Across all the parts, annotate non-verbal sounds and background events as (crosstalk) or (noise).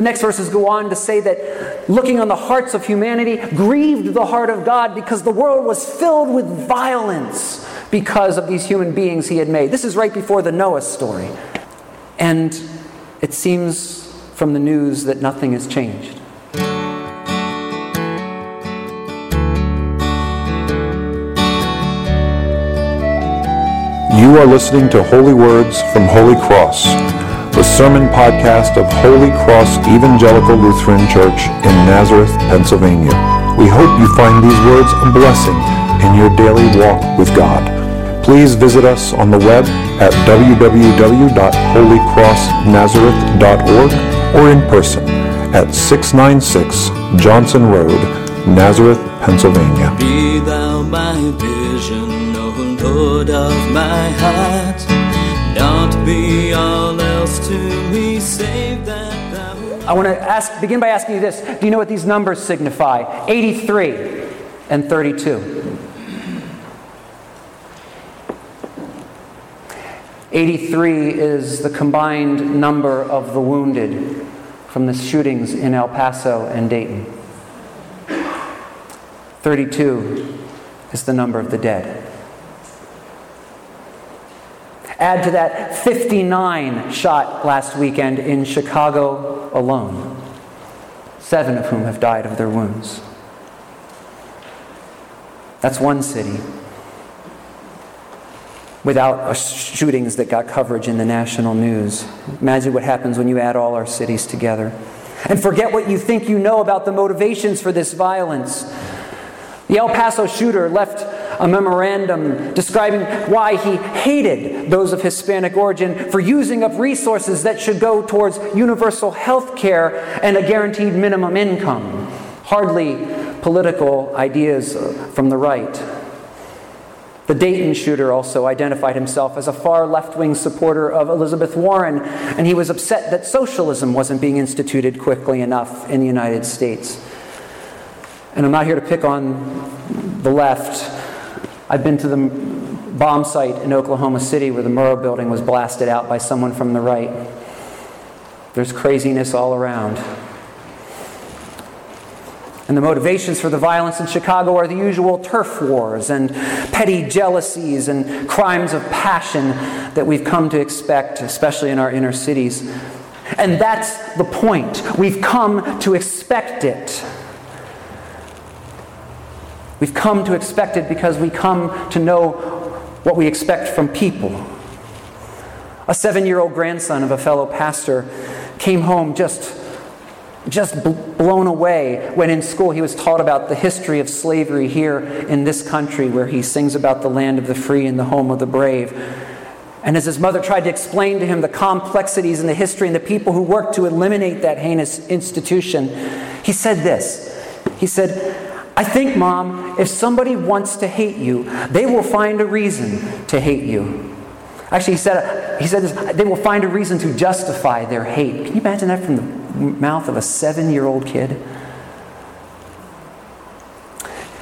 The next verses go on to say that looking on the hearts of humanity grieved the heart of God because the world was filled with violence because of these human beings he had made. This is right before the Noah story. And it seems from the news that nothing has changed. You are listening to Holy Words from Holy Cross, sermon podcast of Holy Cross Evangelical Lutheran Church in Nazareth, Pennsylvania. We hope you find these words a blessing in your daily walk with God. Please visit us on the web at www.holycrossnazareth.org or in person at 696 Johnson Road, Nazareth, Pennsylvania. Be thou my vision, O Lord of my heart. Not be all to that thou. I want to ask, begin by asking you this. Do you know what these numbers signify? 83 and 32. 83 is the combined number of the wounded from the shootings in El Paso and Dayton. 32 is the number of the dead. Add to that 59 shot last weekend in Chicago alone, seven of whom have died of their wounds. That's one city without shootings that got coverage in the national news. Imagine what happens when you add all our cities together. And forget what you think you know about the motivations for this violence. The El Paso shooter left a memorandum describing why he hated those of Hispanic origin for using up resources that should go towards universal health care and a guaranteed minimum income. Hardly political ideas uh, from the right. The Dayton shooter also identified himself as a far left wing supporter of Elizabeth Warren, and he was upset that socialism wasn't being instituted quickly enough in the United States. And I'm not here to pick on the left. I've been to the bomb site in Oklahoma City where the Murrah building was blasted out by someone from the right. There's craziness all around. And the motivations for the violence in Chicago are the usual turf wars and petty jealousies and crimes of passion that we've come to expect, especially in our inner cities. And that's the point. We've come to expect it. We've come to expect it because we come to know what we expect from people. A seven year old grandson of a fellow pastor came home just just blown away when in school he was taught about the history of slavery here in this country, where he sings about the land of the free and the home of the brave. And as his mother tried to explain to him the complexities and the history and the people who worked to eliminate that heinous institution, he said this. He said, I think, Mom, if somebody wants to hate you, they will find a reason to hate you. Actually, he said, he said this, they will find a reason to justify their hate. Can you imagine that from the mouth of a seven year old kid?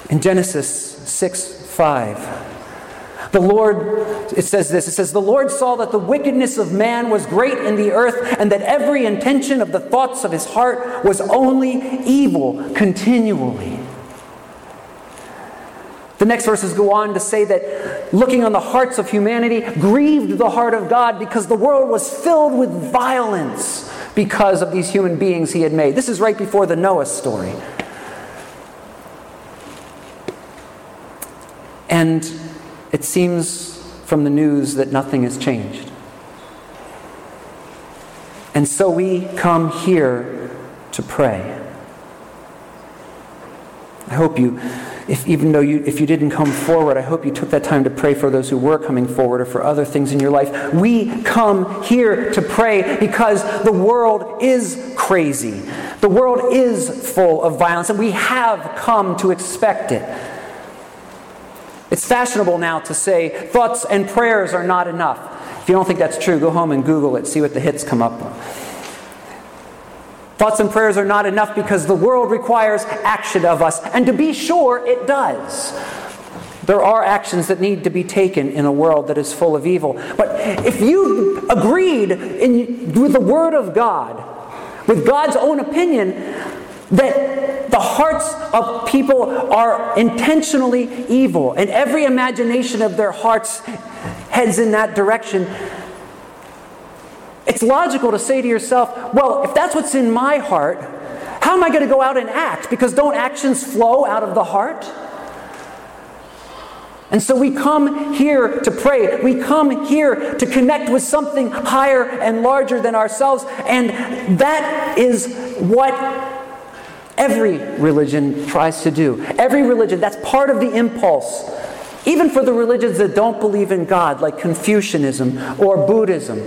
In Genesis 6 5, the Lord, it says this it says, The Lord saw that the wickedness of man was great in the earth, and that every intention of the thoughts of his heart was only evil continually. The next verses go on to say that looking on the hearts of humanity grieved the heart of God because the world was filled with violence because of these human beings he had made. This is right before the Noah story. And it seems from the news that nothing has changed. And so we come here to pray. I hope you if, even though you, if you didn't come forward, I hope you took that time to pray for those who were coming forward or for other things in your life. We come here to pray because the world is crazy. The world is full of violence, and we have come to expect it. It's fashionable now to say thoughts and prayers are not enough. If you don't think that's true, go home and Google it, see what the hits come up with. Thoughts and prayers are not enough because the world requires action of us. And to be sure, it does. There are actions that need to be taken in a world that is full of evil. But if you agreed in, with the Word of God, with God's own opinion that the hearts of people are intentionally evil and every imagination of their hearts heads in that direction, it's logical to say to yourself, well, if that's what's in my heart, how am I going to go out and act? Because don't actions flow out of the heart? And so we come here to pray. We come here to connect with something higher and larger than ourselves. And that is what every religion tries to do. Every religion, that's part of the impulse. Even for the religions that don't believe in God, like Confucianism or Buddhism.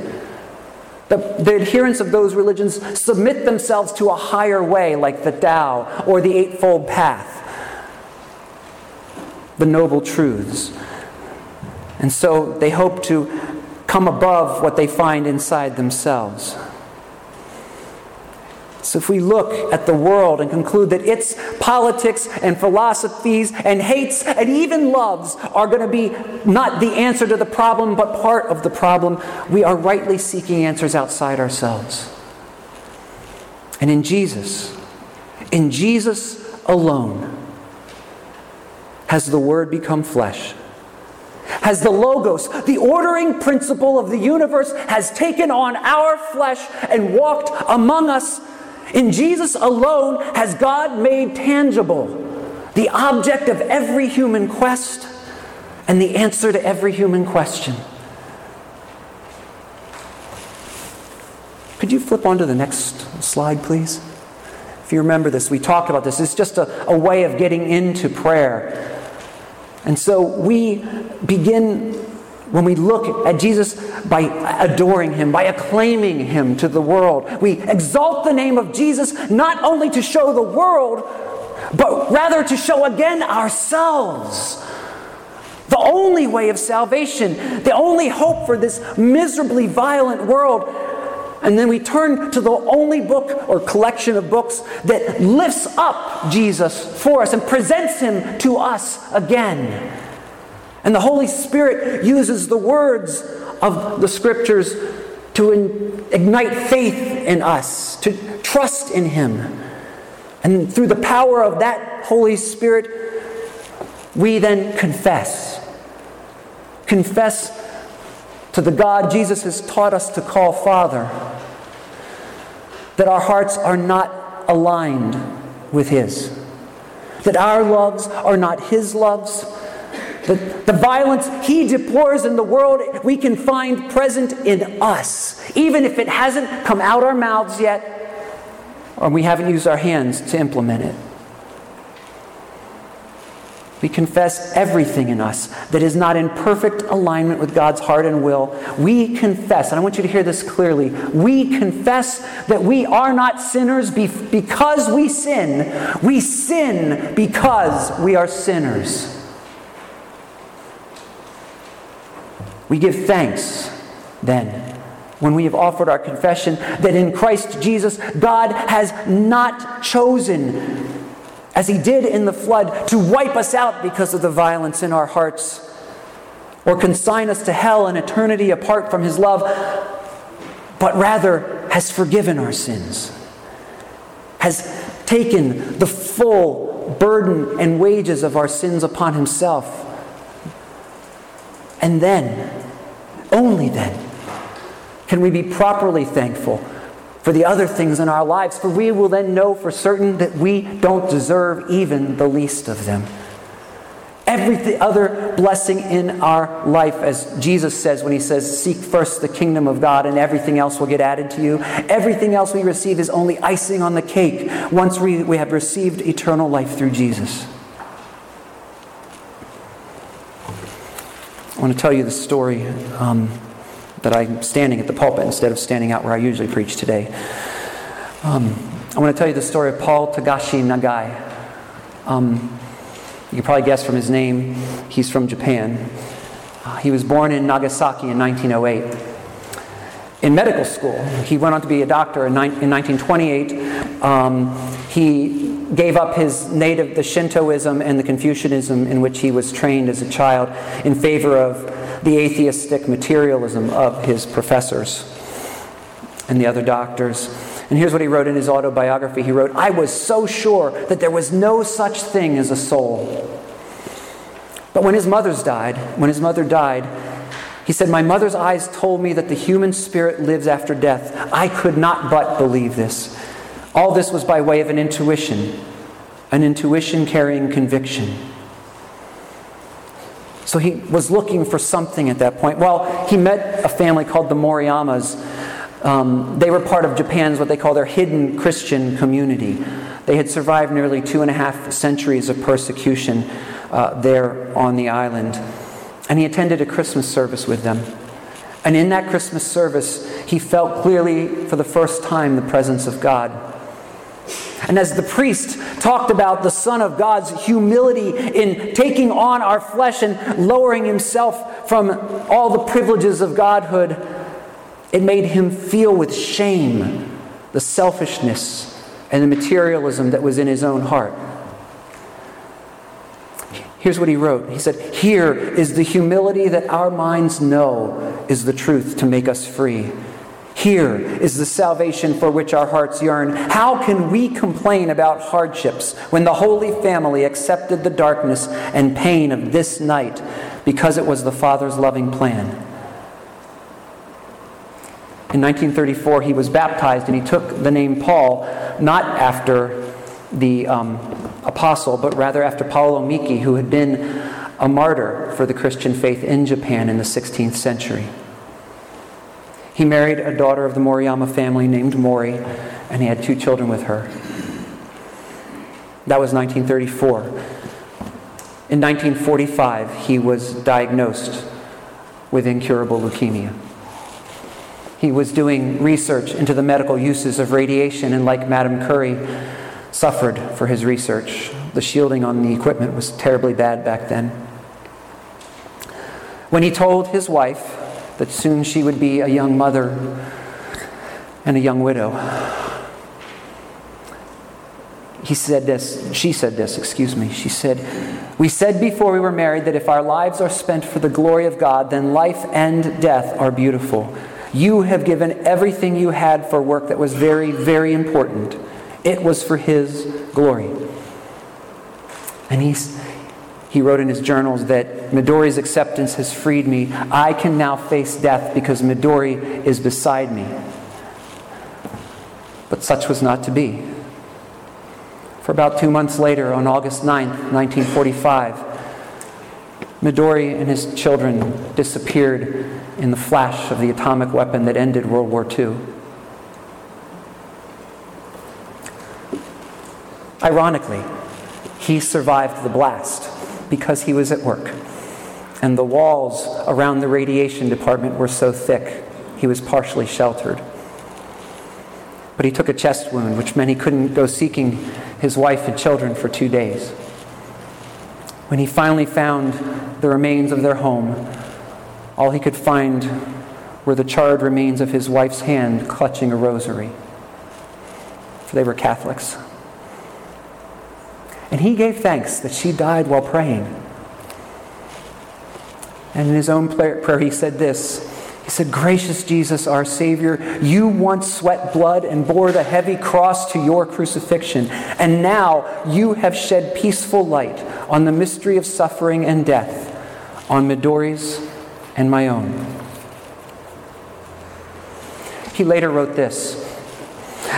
The, the, adherents of those religions submit themselves to a higher way, like the Tao or the Eightfold Path the noble truths. And so they hope to come above what they find inside themselves. So, if we look at the world and conclude that its politics and philosophies and hates and even loves are going to be not the answer to the problem, but part of the problem, we are rightly seeking answers outside ourselves. And in Jesus, in Jesus alone, has the Word become flesh? Has the Logos, the ordering principle of the universe, has taken on our flesh and walked among us? In Jesus alone has God made tangible the object of every human quest and the answer to every human question. Could you flip on to the next slide, please? If you remember this, we talked about this. It's just a, a way of getting into prayer. And so we begin when we look at Jesus by adoring him, by acclaiming him to the world. We exalt the name of Jesus not only to show the world, but rather to show again ourselves. The only way of salvation, the only hope for this miserably violent world and then we turn to the only book or collection of books that lifts up Jesus for us and presents him to us again. And the Holy Spirit uses the words of the scriptures to in, ignite faith in us, to trust in him. And through the power of that Holy Spirit, we then confess. Confess to the God Jesus has taught us to call Father, that our hearts are not aligned with His, that our loves are not His loves, that the violence He deplores in the world we can find present in us, even if it hasn't come out our mouths yet or we haven't used our hands to implement it. We confess everything in us that is not in perfect alignment with God's heart and will. We confess, and I want you to hear this clearly. We confess that we are not sinners because we sin. We sin because we are sinners. We give thanks then when we have offered our confession that in Christ Jesus, God has not chosen as he did in the flood, to wipe us out because of the violence in our hearts, or consign us to hell and eternity apart from his love, but rather has forgiven our sins, has taken the full burden and wages of our sins upon himself. And then, only then, can we be properly thankful for the other things in our lives, for we will then know for certain that we don't deserve even the least of them. Every other blessing in our life, as Jesus says when he says, Seek first the kingdom of God, and everything else will get added to you. Everything else we receive is only icing on the cake once we, we have received eternal life through Jesus. I want to tell you the story. Um, that I'm standing at the pulpit instead of standing out where I usually preach today. Um, I want to tell you the story of Paul Takashi Nagai. Um, you can probably guess from his name, he's from Japan. Uh, he was born in Nagasaki in 1908. In medical school, he went on to be a doctor in, in 1928. Um, he gave up his native, the Shintoism and the Confucianism in which he was trained as a child, in favor of the atheistic materialism of his professors and the other doctors. And here's what he wrote in his autobiography He wrote, I was so sure that there was no such thing as a soul. But when his mother's died, when his mother died, he said, My mother's eyes told me that the human spirit lives after death. I could not but believe this. All this was by way of an intuition, an intuition carrying conviction. So he was looking for something at that point. Well, he met a family called the Moriyamas. Um, they were part of Japan's what they call their hidden Christian community. They had survived nearly two and a half centuries of persecution uh, there on the island. And he attended a Christmas service with them. And in that Christmas service, he felt clearly for the first time the presence of God. And as the priest talked about the Son of God's humility in taking on our flesh and lowering himself from all the privileges of Godhood, it made him feel with shame the selfishness and the materialism that was in his own heart. Here's what he wrote. He said, Here is the humility that our minds know is the truth to make us free. Here is the salvation for which our hearts yearn. How can we complain about hardships when the Holy Family accepted the darkness and pain of this night because it was the Father's loving plan? In 1934, he was baptized and he took the name Paul, not after the um, apostle, but rather after Paolo Miki, who had been a martyr for the Christian faith in Japan in the 16th century. He married a daughter of the Moriyama family named Mori, and he had two children with her. That was 1934. In 1945, he was diagnosed with incurable leukemia. He was doing research into the medical uses of radiation, and like Madame Curie, suffered for his research. The shielding on the equipment was terribly bad back then. When he told his wife that soon she would be a young mother and a young widow. He said this, she said this, excuse me. She said, We said before we were married that if our lives are spent for the glory of God, then life and death are beautiful. You have given everything you had for work that was very, very important. It was for His glory. And he's, he wrote in his journals that Midori's acceptance has freed me. I can now face death because Midori is beside me. But such was not to be. For about two months later, on August 9th, 1945, Midori and his children disappeared in the flash of the atomic weapon that ended World War II. Ironically, he survived the blast because he was at work. And the walls around the radiation department were so thick, he was partially sheltered. But he took a chest wound, which meant he couldn't go seeking his wife and children for two days. When he finally found the remains of their home, all he could find were the charred remains of his wife's hand clutching a rosary. For they were Catholics. And he gave thanks that she died while praying. And in his own prayer, he said this He said, Gracious Jesus, our Savior, you once sweat blood and bore the heavy cross to your crucifixion, and now you have shed peaceful light on the mystery of suffering and death, on Midori's and my own. He later wrote this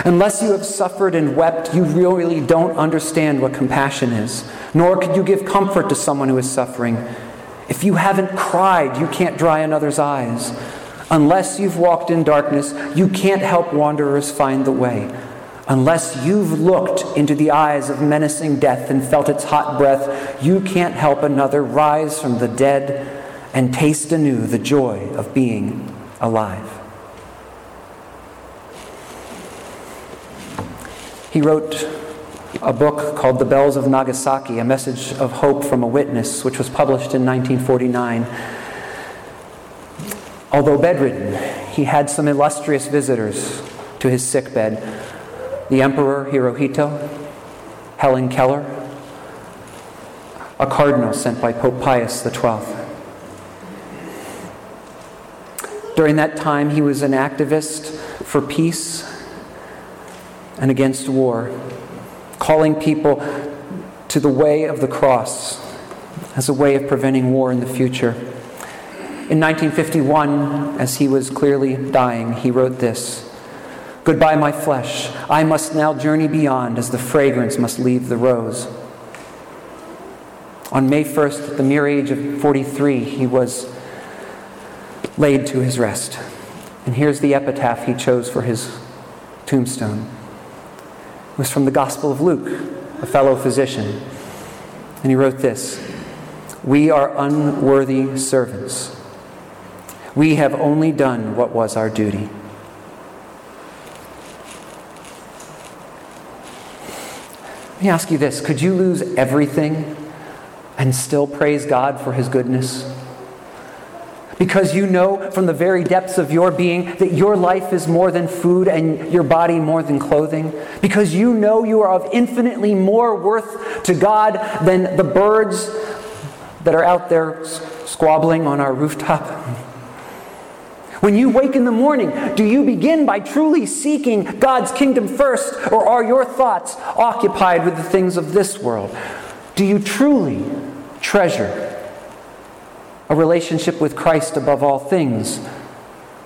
Unless you have suffered and wept, you really don't understand what compassion is, nor could you give comfort to someone who is suffering. If you haven't cried, you can't dry another's eyes. Unless you've walked in darkness, you can't help wanderers find the way. Unless you've looked into the eyes of menacing death and felt its hot breath, you can't help another rise from the dead and taste anew the joy of being alive. He wrote a book called The Bells of Nagasaki, a message of hope from a witness, which was published in 1949. Although bedridden, he had some illustrious visitors to his sickbed the Emperor Hirohito, Helen Keller, a cardinal sent by Pope Pius XII. During that time, he was an activist for peace and against war, calling people to the way of the cross as a way of preventing war in the future. In 1951, as he was clearly dying, he wrote this Goodbye, my flesh. I must now journey beyond as the fragrance must leave the rose. On May 1st, at the mere age of 43, he was laid to his rest. And here's the epitaph he chose for his tombstone. Was from the Gospel of Luke, a fellow physician. And he wrote this We are unworthy servants. We have only done what was our duty. Let me ask you this could you lose everything and still praise God for his goodness? Because you know from the very depths of your being that your life is more than food and your body more than clothing. Because you know you are of infinitely more worth to God than the birds that are out there squabbling on our rooftop. When you wake in the morning, do you begin by truly seeking God's kingdom first, or are your thoughts occupied with the things of this world? Do you truly treasure a relationship with Christ above all things,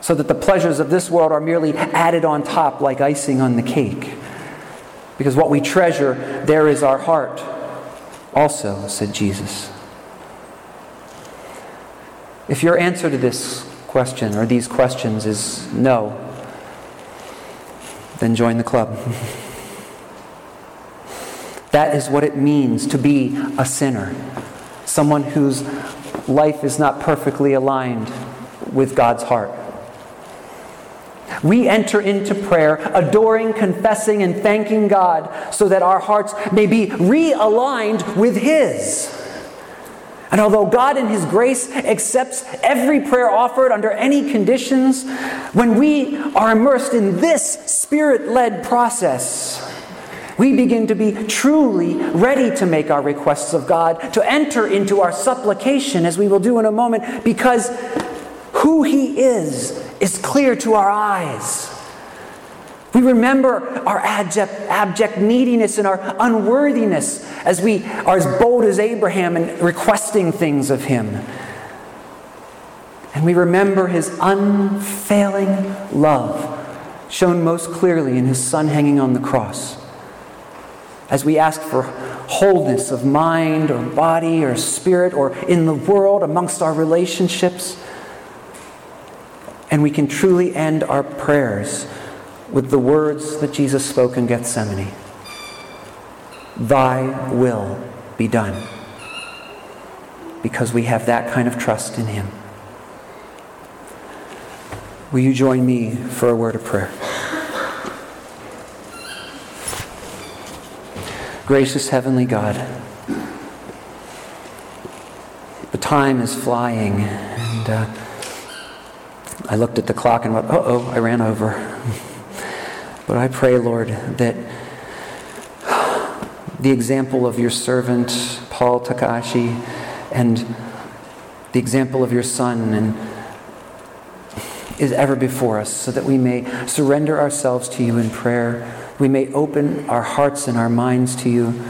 so that the pleasures of this world are merely added on top like icing on the cake. Because what we treasure, there is our heart. Also, said Jesus. If your answer to this question or these questions is no, then join the club. (laughs) that is what it means to be a sinner, someone whose life is not perfectly aligned with God's heart. We enter into prayer, adoring, confessing, and thanking God so that our hearts may be realigned with His. And although God, in His grace, accepts every prayer offered under any conditions, when we are immersed in this spirit led process, we begin to be truly ready to make our requests of God, to enter into our supplication, as we will do in a moment, because who He is is clear to our eyes. We remember our abject, abject neediness and our unworthiness as we are as bold as Abraham in requesting things of Him. And we remember His unfailing love shown most clearly in His Son hanging on the cross as we ask for wholeness of mind or body or spirit or in the world amongst our relationships. And we can truly end our prayers with the words that Jesus spoke in Gethsemane Thy will be done. Because we have that kind of trust in Him. Will you join me for a word of prayer? Gracious Heavenly God, the time is flying, and uh, I looked at the clock and went, uh oh, I ran over. but I pray, Lord, that the example of your servant, Paul Takashi, and the example of your son and is ever before us so that we may surrender ourselves to you in prayer we may open our hearts and our minds to you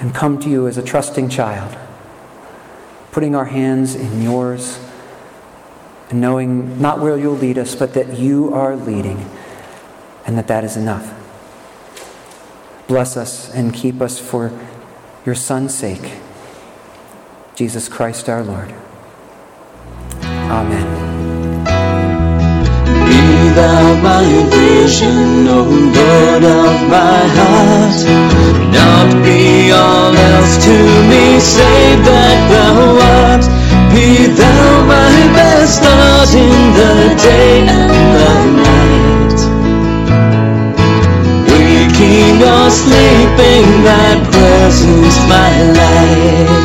and come to you as a trusting child, putting our hands in yours and knowing not where you'll lead us, but that you are leading and that that is enough. Bless us and keep us for your Son's sake, Jesus Christ our Lord. Amen thou my vision, O Lord of my heart. Not be all else to me, save that thou art. Be thou my best thought in the day and the night. Waking or sleeping, thy presence my light.